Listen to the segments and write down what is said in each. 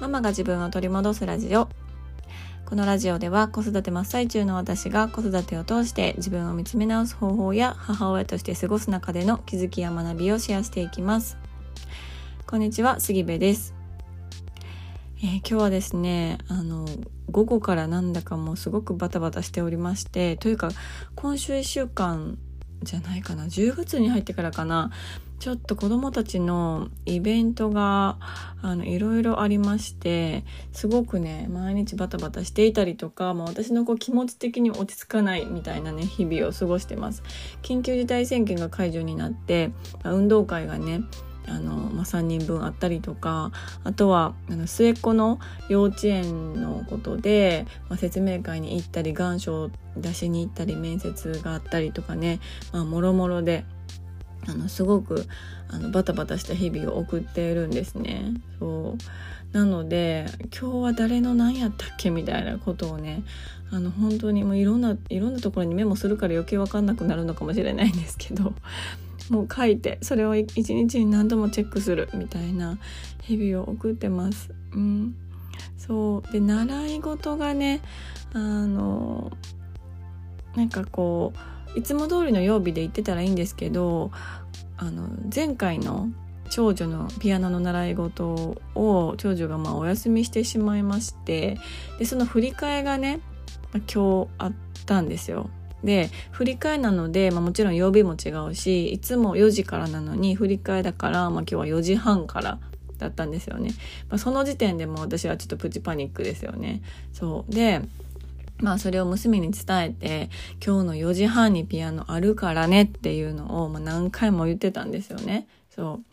ママが自分を取り戻すラジオ。このラジオでは子育て真っ最中の私が子育てを通して自分を見つめ直す方法や母親として過ごす中での気づきや学びをシェアしていきます。こんにちは杉部です。えー、今日はですねあの午後からなんだかもうすごくバタバタしておりましてというか今週1週間じゃないかな10月に入ってからかなちょっと子供たちのイベントがあのいろいろありましてすごくね毎日バタバタしていたりとか、まあ、私のこう気持ち的に落ち着かないみたいなね日々を過ごしてます。緊急事態宣言が解除になって、運動会がねあの、まあ、3人分あったりとかあとはあの末っ子の幼稚園のことで、まあ、説明会に行ったり願書を出しに行ったり面接があったりとかね、まあ、もろもろであのすごくあのバタバタした日々を送っているんですね。そうなので今日は誰の何やったっけみたいなことをねあの本当にもういろんないろんなところにメモするから余計分かんなくなるのかもしれないんですけどもう書いてそれを一日に何度もチェックするみたいな日々を送ってます。うん、そうで習い事がねあのなんかこういつも通りの曜日で行ってたらいいんですけどあの前回の長女のピアノの習い事を長女がまあお休みしてしまいましてでその振り替えがね今日あったんですよ。で振り替えなので、まあ、もちろん曜日も違うしいつも4時からなのに振り替えだから、まあ、今日は4時半からだったんですよね。まあ、その時点でも私はちょっとプチパニックですよね。そうでまあそれを娘に伝えて今日の4時半にピアノあるからねっていうのを、まあ、何回も言ってたんですよね。そう。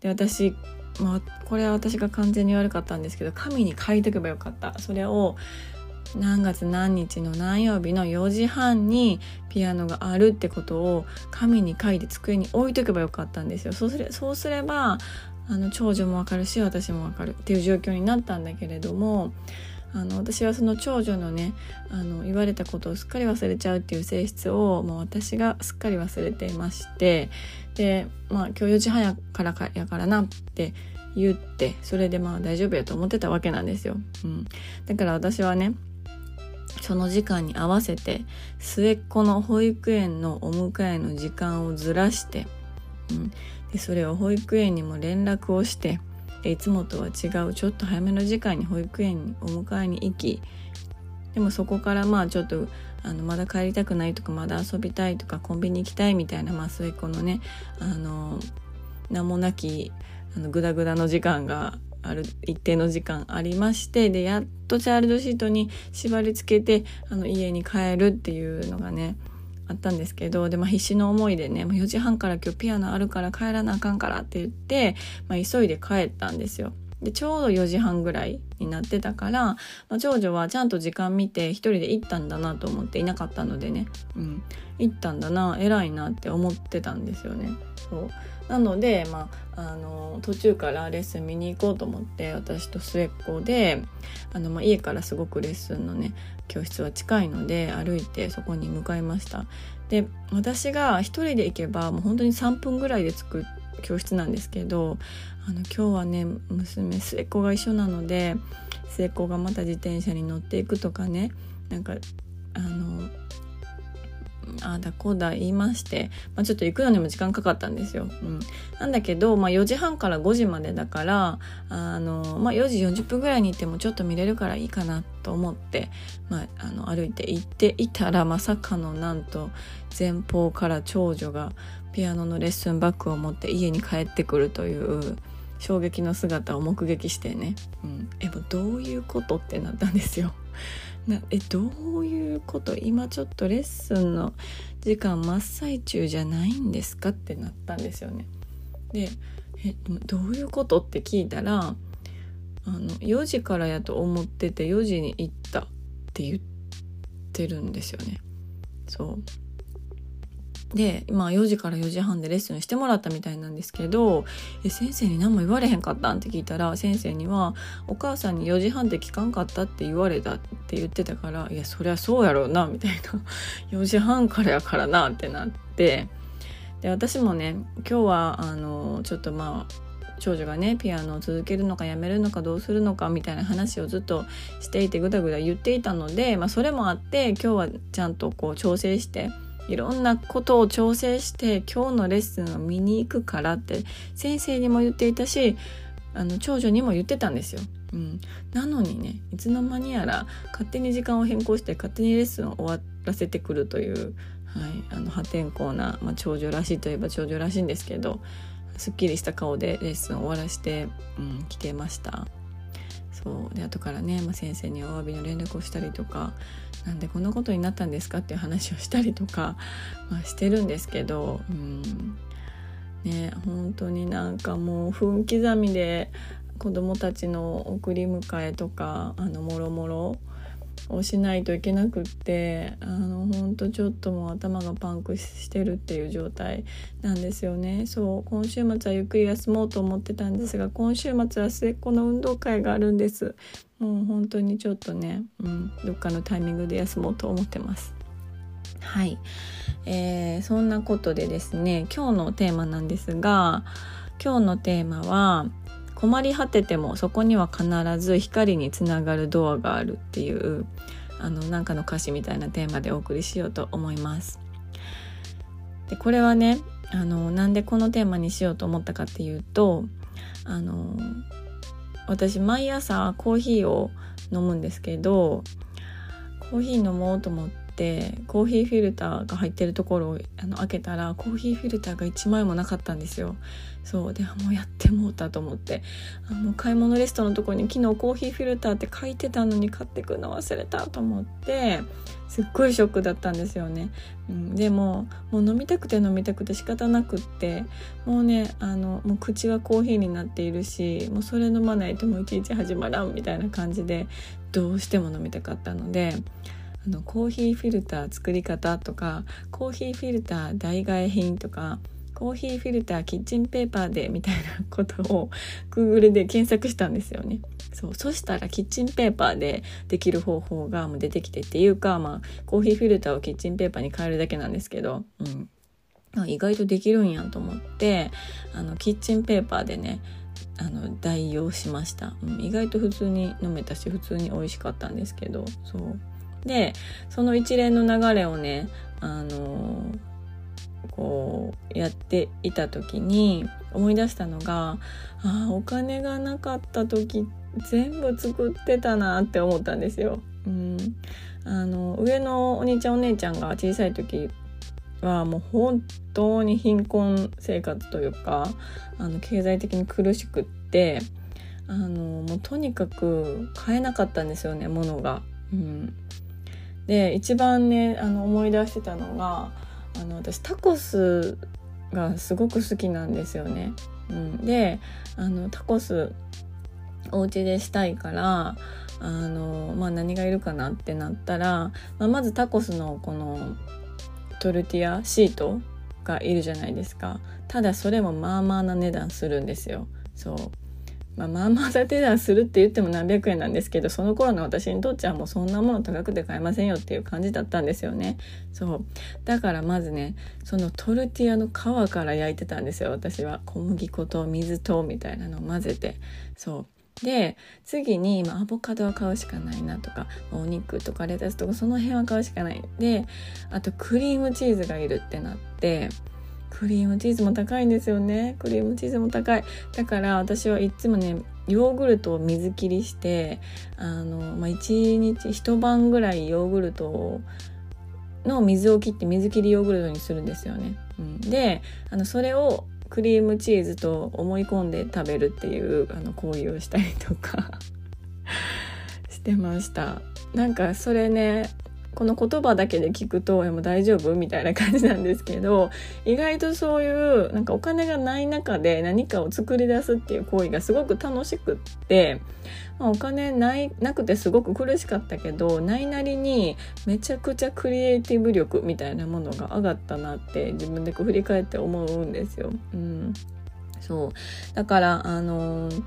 で私まあこれは私が完全に悪かったんですけど紙に書いておけばよかった。それを何月何日の何曜日の4時半にピアノがあるってことを紙に書いて机に置いとけばよかったんですよ。そうすれそうすればあの長女もわかるし私もわかるっていう状況になったんだけれどもあの私はその長女のねあの言われたことをすっかり忘れちゃうっていう性質をもう私がすっかり忘れていましてでまあ今日4時半やからかやからなって言ってそれでまあ大丈夫やと思ってたわけなんですよ。うん、だから私はねその時間に合わせて末っ子の保育園のお迎えの時間をずらして、うん、でそれを保育園にも連絡をしていつもとは違うちょっと早めの時間に保育園にお迎えに行きでもそこからまあちょっとあのまだ帰りたくないとかまだ遊びたいとかコンビニ行きたいみたいな、まあ、末っ子のねあの名もなきあのグダグダの時間がある一定の時間ありましてでやっとチャイルドシートに縛り付けてあの家に帰るっていうのがねあったんですけどで、まあ、必死の思いでねもう4時半から今日ピアノあるから帰らなあかんからって言って、まあ、急いで帰ったんですよ。でちょうど4時半ぐらいになってたから、まあ、長女はちゃんと時間見て一人で行ったんだなと思っていなかったのでね、うん、行ったんだな偉いなって思ってたんですよね。そうなので、まあ、あの途中からレッスン見に行こうと思って私と末っ子であの、まあ、家からすごくレッスンのね教室は近いので歩いてそこに向かいました。で私が一人で行けばもう本当に3分ぐらいで着く教室なんですけどあの今日はね娘末っ子が一緒なので末っ子がまた自転車に乗っていくとかねなんかあのあだこうだ言いまして、まあ、ちょっと行くのにも時間かかったんですよ。うん、なんだけど、まあ、4時半から5時までだからあの、まあ、4時40分ぐらいに行ってもちょっと見れるからいいかなと思って、まあ、あの歩いて行っていたらまさかのなんと前方から長女がピアノのレッスンバッグを持って家に帰ってくるという衝撃の姿を目撃してね、うん、えもうどういうことってなったんですよ。なえどういうこと？今ちょっとレッスンの時間真っ最中じゃないんですか？ってなったんですよね。でえどういうこと？って聞いたらあの4時からやと思ってて4時に行ったって言ってるんですよね。そうで今4時から4時半でレッスンしてもらったみたいなんですけど先生に何も言われへんかったんって聞いたら先生には「お母さんに4時半って聞かんかったって言われた」って言ってたから「いやそりゃそうやろうな」みたいな「4時半からやからな」ってなって。で私もね今日はあのちょっとまあ長女がねピアノを続けるのかやめるのかどうするのかみたいな話をずっとしていてぐだぐだ言っていたので、まあ、それもあって今日はちゃんとこう調整していろんなことを調整して今日のレッスンを見に行くからって先生にも言っていたしあの長女にも言ってたんですよ。うん、なのにねいつの間にやら勝手に時間を変更して勝手にレッスンを終わらせてくるという、はい、あの破天荒な、まあ、長女らしいといえば長女らしいんですけどすっきりした顔でレッスンを終わらして、うん、来てました。そうで後からね、まあ、先生にお詫びの連絡をしたりとかなんでこんなことになったんですかっていう話をしたりとか、まあ、してるんですけど、うん、ね本当になんかもう分刻みで子どもたちの送り迎えとかあのもろもろをしないといけなくってあのほんとちょっともう頭がパンクしてるっていう状態なんですよね。そう今週末はゆっくり休もうと思ってたんですが今週末は末っ子の運動会があるんです。もう本当にちょっとね、うん、どっかのタイミングで休もうと思ってます。はい、えー、そんなことでですね今日のテーマなんですが今日のテーマは困り果ててもそこには必ず光につながるドアがあるっていうあのなんかの歌詞みたいなテーマでお送りしようと思います。でこれはねあのなんでこのテーマにしようと思ったかっていうとあの私毎朝コーヒーを飲むんですけどコーヒー飲もうと思ってコーヒーフィルターが入ってるところをあの開けたらコーヒーフィルターが1枚もなかったんですよ。そう。でもうやってもうたと思って。あの買い物リストのとこに昨日コーヒーフィルターって書いてたのに買ってくの忘れたと思ってすっごいショックだったんですよね、うん、でももう飲みたくて飲みたくて仕方なくってもうねあのもう口はコーヒーになっているしもうそれ飲まないともう一日始まらんみたいな感じでどうしても飲みたかったのであのコーヒーフィルター作り方とかコーヒーフィルター代替品とかコーヒーフィルターキッチンペーパーでみたいなことを Google で検索したんですよね。そうそしたらキッチンペーパーでできる方法がもう出てきてっていうか、まあ、コーヒーフィルターをキッチンペーパーに変えるだけなんですけど、うん、意外とできるんやと思ってあのキッチンペーパーでねあの代用しました、うん、意外と普通に飲めたし普通に美味しかったんですけどそう。でその一連の流れをねあのこうやっていた時に思い出したのがあお金がなかった時全部作ってたなって思ったんですよ。うん、あの上のお兄ちゃんお姉ちゃんが小さい時はもう本当に貧困生活というかあの経済的に苦しくってあのもうとにかく買えなかったんですよね物が。うん、で一番ねあの思い出してたのがあの私タコスがすごく好きなんですよね。うん、であのタコスお家でしたいからあの、まあ、何がいるかなってなったら、まあ、まずタコスのこのトルティアシートがいるじゃないですか。ただそれもまあまあな値段するんですよ。そう。まあ、まあまあだ値段するって言っても何百円なんですけどその頃の私にとっちゃもうそんなもの高くて買えませんよっていう感じだったんですよね。そう。だからまずねそのトルティアの皮から焼いてたんですよ私は。小麦粉と水とみたいなのを混ぜて。そう。で次に、まあ、アボカドは買うしかないなとかお肉とかレタスとかその辺は買うしかない。であとクリームチーズがいるってなってクリームチーズも高いんですよねクリームチーズも高いだから私はいつもねヨーグルトを水切りしてあの、まあ、1日一晩ぐらいヨーグルトの水を切って水切りヨーグルトにするんですよね。うん、であのそれをクリームチーズと思い込んで食べるっていうあの行為をしたりとか してました。なんかそれねこの言葉だけで聞くと「もう大丈夫?」みたいな感じなんですけど意外とそういうなんかお金がない中で何かを作り出すっていう行為がすごく楽しくって、まあ、お金ないなくてすごく苦しかったけどないなりにめちゃくちゃクリエイティブ力みたいなものが上がったなって自分でこう振り返って思うんですよ。うん、そうだからあのー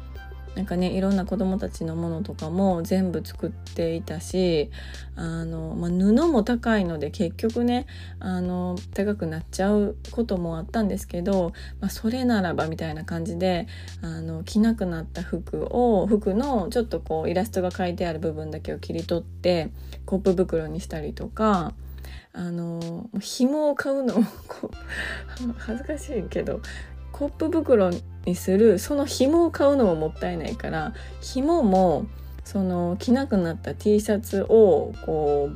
なんかねいろんな子供たちのものとかも全部作っていたしあの、まあ、布も高いので結局ねあの高くなっちゃうこともあったんですけど、まあ、それならばみたいな感じであの着なくなった服を服のちょっとこうイラストが描いてある部分だけを切り取ってコップ袋にしたりとか。あの紐を買うのこう恥ずかしいけどコップ袋にする。その紐を買うのももったいないから紐もその着なくなった T シャツをこ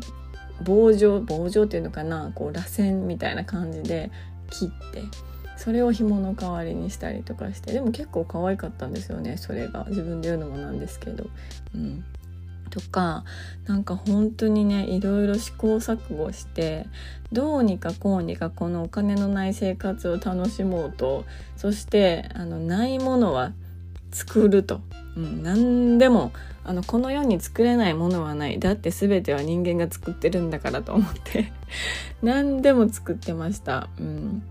う棒状棒状っていうのかなこう螺旋みたいな感じで切ってそれを紐の代わりにしたりとかしてでも結構可愛かったんですよねそれが。自分で言うのもなんですけど。うん。とかなんか本当にねいろいろ試行錯誤してどうにかこうにかこのお金のない生活を楽しもうとそしてあのないものは作ると、うん、何でもあのこの世に作れないものはない。だって全ては人間が作ってるんだからと思って。何でも作ってました。うん。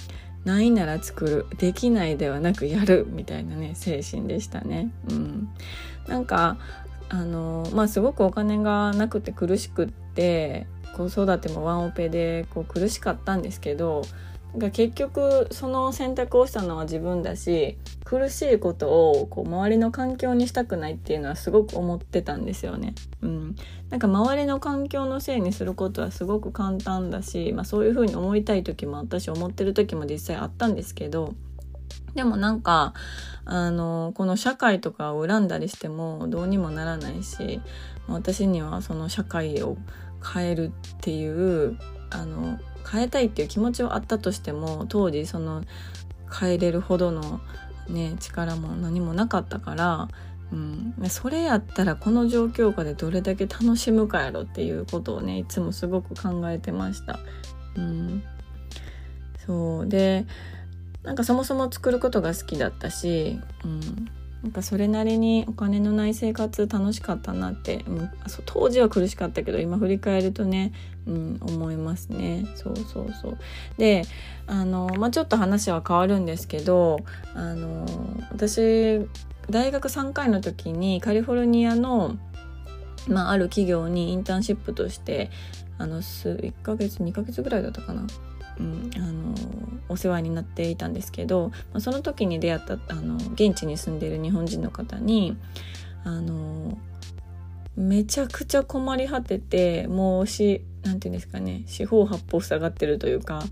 ないなら作る。できないではなくやる。みたいなね精神でしたね。うん、なんかあのまあすごくお金がなくて苦しくって子育てもワンオペでこう苦しかったんですけどが結局その選択をしたのは自分だし苦しいことをこう周りの環境にしたくないっていうのはすごく思ってたんですよね。うん、なんか周りの環境のせいにすることはすごく簡単だし、まあ、そういうふうに思いたい時も私思ってる時も実際あったんですけどでもなんかあのこの社会とかを恨んだりしてもどうにもならないし私にはその社会を変えるっていうあの変えたいっていう気持ちはあったとしても当時その変えれるほどの、ね、力も何もなかったから、うん、それやったらこの状況下でどれだけ楽しむかやろっていうことをねいつもすごく考えてました。うん、そうでなんかそもそも作ることが好きだったし、うん、なんかそれなりにお金のない生活楽しかったなって、当時は苦しかったけど今振り返るとね、うん、思いますね。そうそうそう。であの、まあ、ちょっと話は変わるんですけどあの私大学3回の時にカリフォルニアの、まあ、ある企業にインターンシップとしてあの1ヶ月2ヶ月ぐらいだったかな。うん、あのお世話になっていたんですけど、まあ、その時に出会ったあの現地に住んでいる日本人の方にあのめちゃくちゃ困り果ててもうしなんていうんですかね四方八方塞がってるというか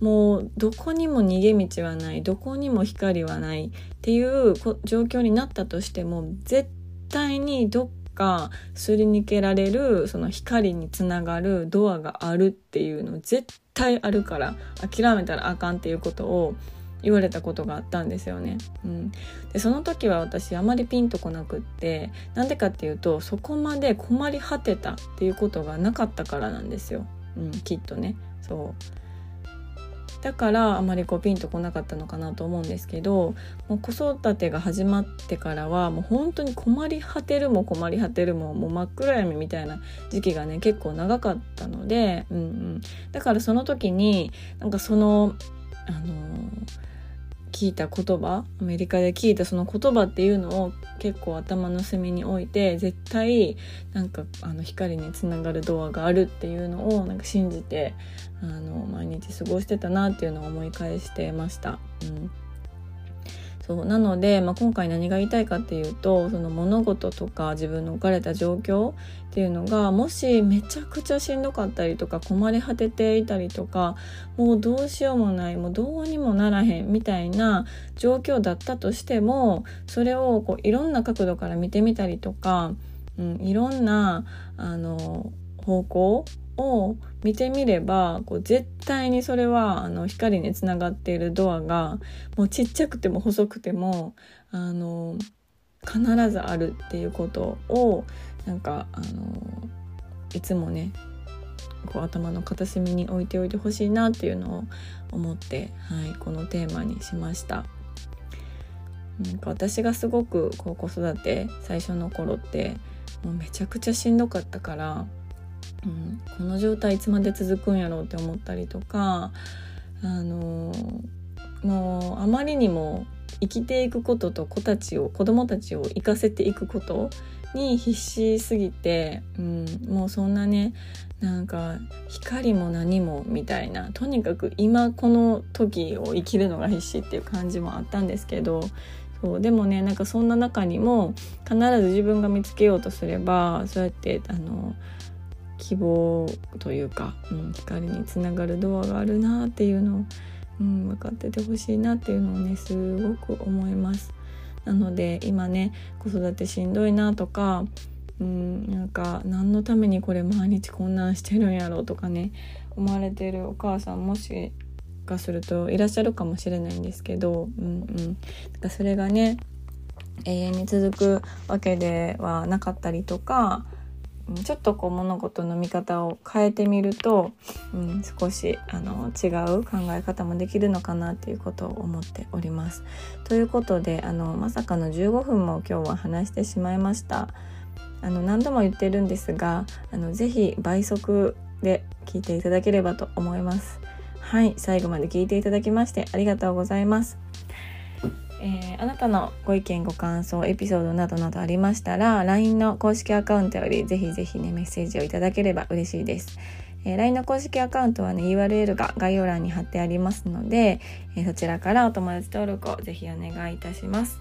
もうどこにも逃げ道はないどこにも光はないっていう状況になったとしても絶対にどっかすり抜けられるその光につながるドアがあるっていうの絶対あるから諦めたらあかんっていうことを言われたことがあったんですよね。うん、でその時は私あまりピンとこなくってなんでかっていうとそこまで困り果てたっていうことがなかったからなんですよ。うん、きっとねそうだからあまりこうピンとこなかったのかなと思うんですけどもう子育てが始まってからはもう本当に困り果てるも困り果てるももう真っ暗闇みたいな時期がね結構長かったので、うんうん、だからその時になんかそのあの聞いた言葉アメリカで聞いたその言葉っていうのを結構頭の隅に置いて絶対なんかあの光につながるドアがあるっていうのをなんか信じてあの毎日過ごしてたなっていうのを思い返してました。うんそうなので、まあ、今回何が言いたいかっていうとその物事とか自分の置かれた状況っていうのがもしめちゃくちゃしんどかったりとか困り果てていたりとかもうどうしようもないもうどうにもならへんみたいな状況だったとしてもそれをこういろんな角度から見てみたりとか、うん、いろんなあの方向を見てみればこう絶対にそれはあの光につながっているドアがもうちっちゃくても細くてもあの必ずあるっていうことをなんかあのいつもねこう頭の片隅に置いておいてほしいなっていうのを思って、はい、このテーマにしました。なんか私がすごくこう子育て最初の頃ってもうめちゃくちゃしんどかったからうん、この状態いつまで続くんやろうって思ったりとかあのもうあまりにも生きていくことと子たちを子供たちを生かせていくことに必死すぎて、うん、もうそんなねなんか光も何もみたいなとにかく今この時を生きるのが必死っていう感じもあったんですけどそうでもねなんかそんな中にも必ず自分が見つけようとすればそうやってあの希望というか、うん、光につながるドアがあるなっていうのを、うん、分かっててほしいなっていうのをねすごく思います。なので今ね子育てしんどいなとかうんなんか何のためにこれ毎日こんなんしてるんやろうとかね思われてるお母さんもしかするといらっしゃるかもしれないんですけど、うんうん、かそれがね永遠に続くわけではなかったりとかちょっとこう物事の見方を変えてみると、うん、少しあの違う考え方もできるのかなっていうことを思っております。ということであのまさかの15分も今日は話してしまいました。あの何度も言ってるんですがあのぜひ倍速で聞いていただければと思います。はい、最後まで聞いていただきましてありがとうございます。えー、あなたのご意見ご感想エピソードなどなどありましたら LINE の公式アカウントよりぜひぜひねメッセージをいただければ嬉しいです、えー、LINE の公式アカウントはね URL が概要欄に貼ってありますので、えー、そちらからお友達登録をぜひお願いいたします。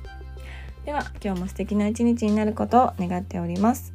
では今日も素敵な一日になることを願っております。